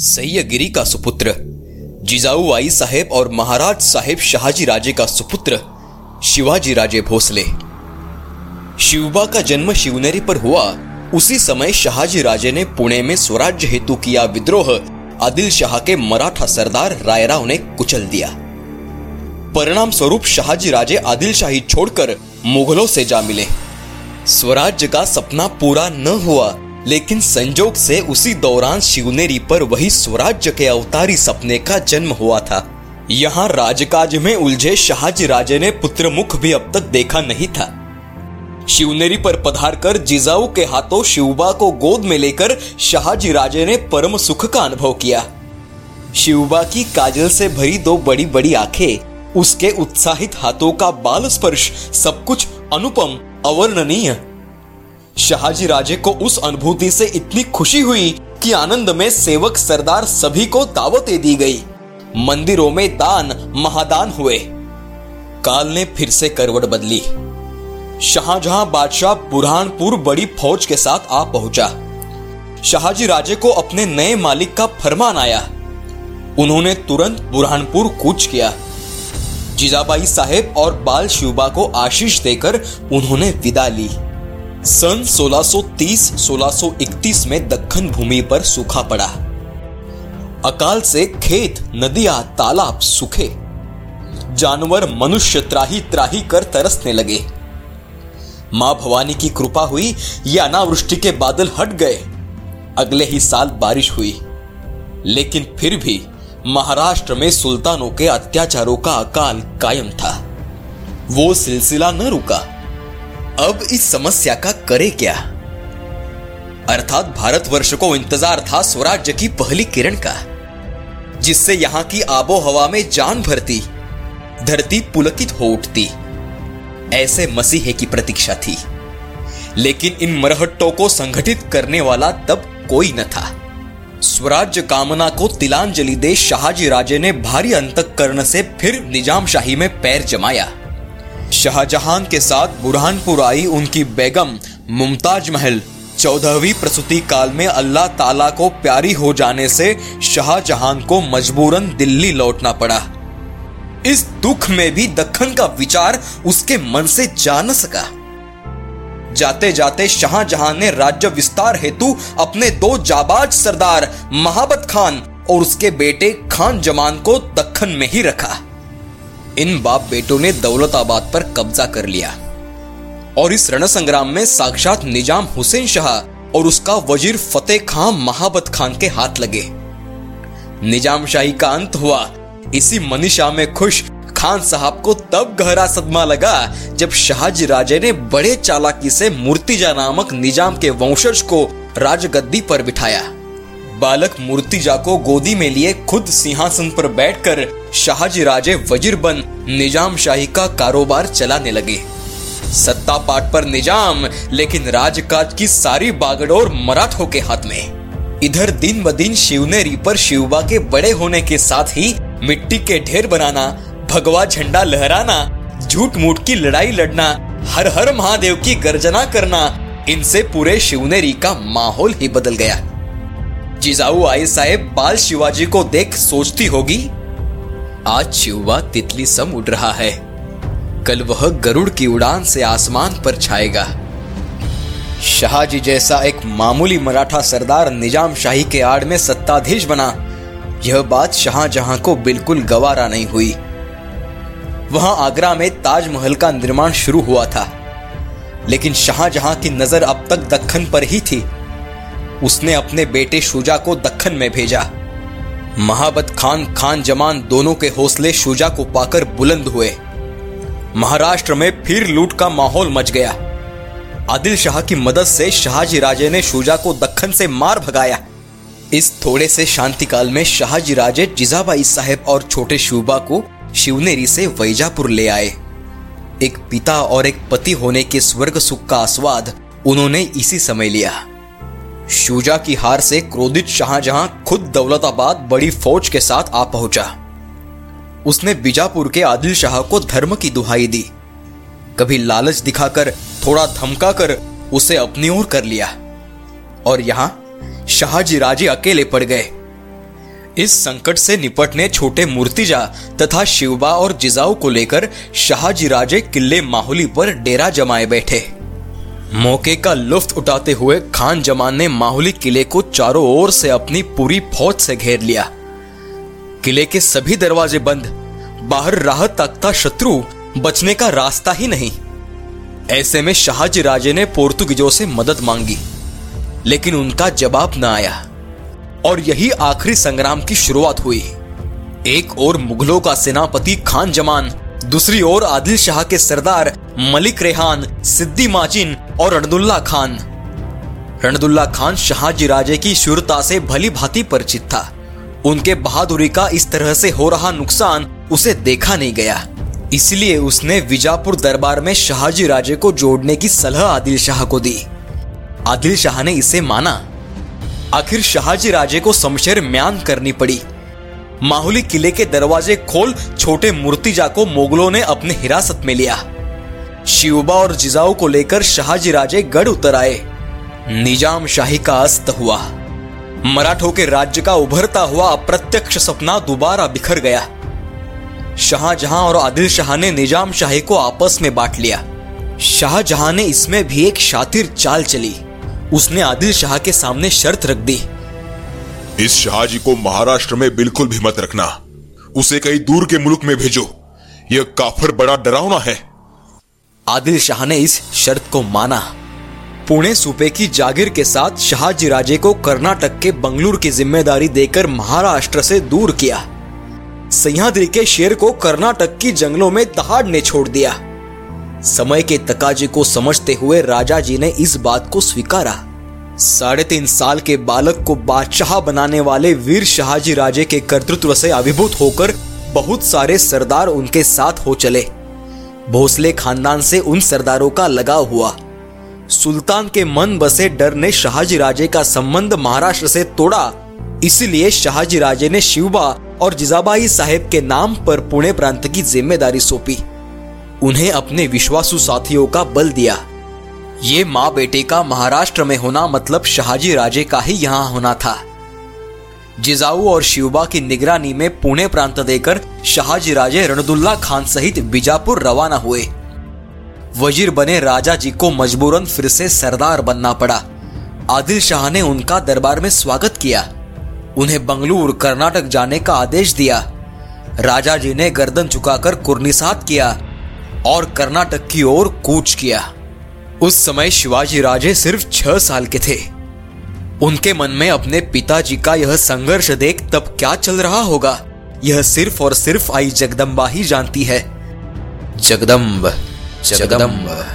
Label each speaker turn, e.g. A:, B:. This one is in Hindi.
A: सैयगिरी का सुपुत्र, जिजाऊ आई साहेब और महाराज साहेब शाहजी राजे का सुपुत्र, शिवाजी राजे भोसले। शिवबा का जन्म शिवनेरी पर हुआ। उसी समय शाहजी राजे ने पुणे में स्वराज्य हेतु किया विद्रोह। आदिल शाह के मराठा सरदार रायराव ने कुचल दिया। परिणाम स्वरूप शाहजी राजे आदिल शाही छोड़कर मुगलों से जा मिले। स्वराज्य का सपना पूरा न हुआ। लेकिन संजोग से उसी दौरान शिवनेरी पर वही स्वराज्य के अवतारी सपने का जन्म हुआ था। यहाँ राजकाज में उलझे शाहजी राजे ने पुत्र मुख भी अब तक देखा नहीं था। शिवनेरी पर पधार कर जिजाऊ के हाथों शिवबा को गोद में लेकर शाहजी राजे ने परम सुख का अनुभव किया। शिवबा की काजल से भरी दो बड़ी बड़ी आँखें, उसके उत्साहित हाथों का बाल स्पर्श, सब कुछ अनुपम, अवर्णनीय। शाहजी राजे को उस अनुभूति से इतनी खुशी हुई कि आनंद में सेवक सरदार सभी को दावतें दी गई। मंदिरों में दान, महादान हुए। काल ने फिर से करवट बदली। शाहजहां बादशाह बुरहानपुर बड़ी फौज के साथ आ पहुँचा। शाहजी राजे को अपने नए मालिक का फरमान आया। उन्होंने तुरंत बुरहानपुर कूच किया। जिजाबाई साहेब और बाल शिवबा को आशीष देकर उन्होंने विदा ली। सन 1630-1631 में दक्खन भूमि पर सूखा पड़ा। अकाल से खेत, नदियाँ, तालाब सूखे। जानवर मनुष्य त्राही त्राही कर तरसने लगे। माँ भवानी की कृपा हुई, ये अनावृष्टि के बादल हट गए। अगले ही साल बारिश हुई। लेकिन फिर भी महाराष्ट्र में सुल्तानों के अत्याचारों का अकाल कायम था। वो सिलसिला न रुका। अब इस समस्या का करे क्या? अर्थात भारतवर्ष को इंतज़ार था स्वराज्य की पहली किरण का, जिससे यहाँ की आबो हवा में जान भरती, धरती पुलकित हो उठती। ऐसे मसीहे की प्रतीक्षा थी। लेकिन इन मरहट्टों को संगठित करने वाला तब कोई न था। स्वराज्य कामना को तिलांजलि दे शाहजी राजे ने भारी अंतकरण से फिर निज़ाम शाही में पैर जमाया। शाहजहां के साथ बुरहानपुर आई उनकी बेगम मुमताज़ महल। चौदहवीं प्रसूति काल में अल्लाह ताला को प्यारी हो जाने से शाहजहां को मजबूरन दिल्ली लौटना पड़ा। इस दुख में भी दखन का विचार उसके मन से जा न सका। जाते जाते शाहजहां ने राज्य विस्तार हेतु अपने दो जाबाज सरदार महाबत खान और उसके बेटे खान जमान को दखन में ही रखा। इन बाप बेटों ने दौलताबाद पर कब्जा कर लिया। और इस रण संग्राम में साक्षात निज़ाम हुसैन शाह और उसका वज़ीर फतेह खान महाबत खान के हाथ लगे। निज़ाम शाही का अंत हुआ। इसी मनीषा में खुश खान साहब को तब गहरा सदमा लगा जब शाहजी राजे ने बड़े चालाकी से मूर्तिजा नामक निज़ाम के वंशज को राजगद्दी पर बिठाया। बालक मूर्तिजा को गोदी में लिए खुद सिंहासन पर बैठकर शाहजी राजे वज़ीर बन निज़ाम शाही का कारोबार चलाने लगे। सत्ता पाट पर निज़ाम, लेकिन राजकाज की सारी बागडोर मराठों के हाथ में। इधर दिन ब दिन शिवनेरी पर शिवबा के बड़े होने के साथ ही मिट्टी के ढेर बनाना, भगवा झंडा लहराना झूठ मूठ की लड़ाई लड़ना हर हर महादेव की गर्जना करना, इनसे पूरे शिवनेरी का माहौल ही बदल गया। जिजाऊ आई साहेब बाल शिवाजी को देख सोचती होगी। आज शिवबा तितली सम उड़ रहा है। कल वह गरुड़ की उड़ान से आसमान पर छाएगा। शाहजी जैसा एक मामूली मराठा सरदार निज़ाम शाही के आड़ में सत्ताधीश बना, यह बात शाहजहां को बिल्कुल गवारा नहीं हुई। वहाँ आगरा में ताजमहल का निर्माण शुरू हुआ था, लेकिन शाहजहां की नज़र अब तक दक्खन पर ही थी। उसने अपने बेटे शुजा को दखन में भेजा। महाबत खान खान जमान दोनों के हौसले शुजा को पाकर बुलंद हुए। महाराष्ट्र में फिर लूट का माहौल मच गया। आदिल शाह की मदद से शाहजी राजे ने शुजा को दक्खन से मार भगाया। इस थोड़े से शांति काल में शाहजी राजे जिजाबाई साहेब और छोटे शुबा को शिवनेरी से वैजापुर ले आए। एक पिता और एक पति होने के स्वर्ग सुख का आस्वाद उन्होंने इसी समय लिया। शुजा की हार से क्रोधित शाहजहां खुद दौलताबाद बड़ी फौज के साथ आ पहुँचा। उसने बीजापुर के आदिल शाह को धर्म की दुहाई दी। कभी लालच दिखाकर, थोड़ा धमकाकर उसे अपनी ओर कर लिया। और यहाँ शाहजी राजे अकेले पड़ गए। इस संकट से निपटने छोटे मूर्तिजा तथा शिवबा और जिजाऊ को लेकर शाहजी राजे किले माहौली पर डेरा जमाए बैठे। मौके का लुफ्त उठाते हुए खान जमान ने माहौली किले को चारों ओर से अपनी पूरी फौज से घेर लिया। किले के सभी दरवाजे बंद, बाहर राह तकता शत्रु बचने का रास्ता ही नहीं। ऐसे में शाहजी राजे ने पोर्तुगीजों से मदद मांगी, लेकिन उनका जवाब न आया। और यही आखिरी संग्राम की शुरुआत हुई। एक और मुगलों का सेनापति खान जमान दूसरी ओर आदिल शाह के सरदार मलिक रेहान, सिद्दी माचिन और रणदुल्ला खान। रणदुल्ला खान शाहजी राजे की शूरता से भली भांति परिचित था। उनके बहादुरी का इस तरह से हो रहा नुकसान उसे देखा नहीं गया। इसलिए उसने विजापुर दरबार में शाहजी राजे को जोड़ने की सलाह आदिल शाह को दी। आदिल शाह ने इसे माना। आखिर शाहजी राजे को शमशेर म्यान करनी पड़ी। माहुली किले के दरवाजे खोल छोटे मूर्तिजा को मोगलों ने अपने हिरासत में लिया। शिवबा और जिजाऊ को लेकर शाहजी राजे गढ़ उतर आए। निज़ाम शाही का अस्त हुआ। मराठों के राज्य का उभरता हुआ अप्रत्यक्ष सपना दोबारा बिखर गया। शाहजहां और आदिल शाह ने निज़ाम शाही को आपस में बांट लिया। शाहजहां ने इसमें भी एक शातिर चाल चली। उसने आदिल शाह के सामने शर्त रख दी।
B: इस शाहजी को महाराष्ट्र में बिल्कुल भी मत रखना। उसे कहीं दूर के मुल्क में भेजो। यह काफर बड़ा डरावना है।
A: आदिल शाह ने इस शर्त को माना। पुणे सूबे की जागीर के साथ शाहजी राजे को कर्नाटक के बंगलुरु की ज़िम्मेदारी देकर महाराष्ट्र से दूर किया। सह्याद्री के शेर को कर्नाटक की जंगलों में दहाड़ ने छोड़ दिया। समय के तकाजे को समझते हुए राजा जी ने इस बात को स्वीकारा। साढ़े तीन साल के बालक को बादशाह बनाने वाले वीर शाहजी राजे के कर्तृत्व से अभिभूत होकर बहुत सारे सरदार उनके साथ हो चले। भोसले खानदान से उन सरदारों का लगाव हुआ। सुल्तान के मन बसे डर ने शाहजी राजे का संबंध महाराष्ट्र से तोड़ा। इसलिए शाहजी राजे ने शिवबा और जिजाबाई साहेब के नाम पर पुणे प्रांत की ज़िम्मेदारी सौंपी। उन्हें अपने विश्वासु साथियों का बल दिया। ये माँ बेटे का महाराष्ट्र में होना मतलब शाहजी राजे का ही यहाँ होना था। जिजाऊ और शिवबा की निगरानी में पुणे प्रांत देकर शाहजी राजे रणदुल्ला खान सहित बीजापुर रवाना हुए। वज़ीर बने राजा जी को मजबूरन फिर से सरदार बनना पड़ा। आदिल शाह ने उनका दरबार में स्वागत किया। उन्हें बंगलुरु, कर्नाटक जाने का आदेश दिया। राजा जी ने गर्दन झुकाकर कुर्निसात किया और कर्नाटक की ओर कूच किया। उस समय शिवाजी राजे सिर्फ़ छह साल के थे। उनके मन में अपने पिताजी का यह संघर्ष देख तब क्या चल रहा होगा? यह सिर्फ़ और सिर्फ़ आई जगदम्बा ही जानती है। जगदम्ब जगदम्ब।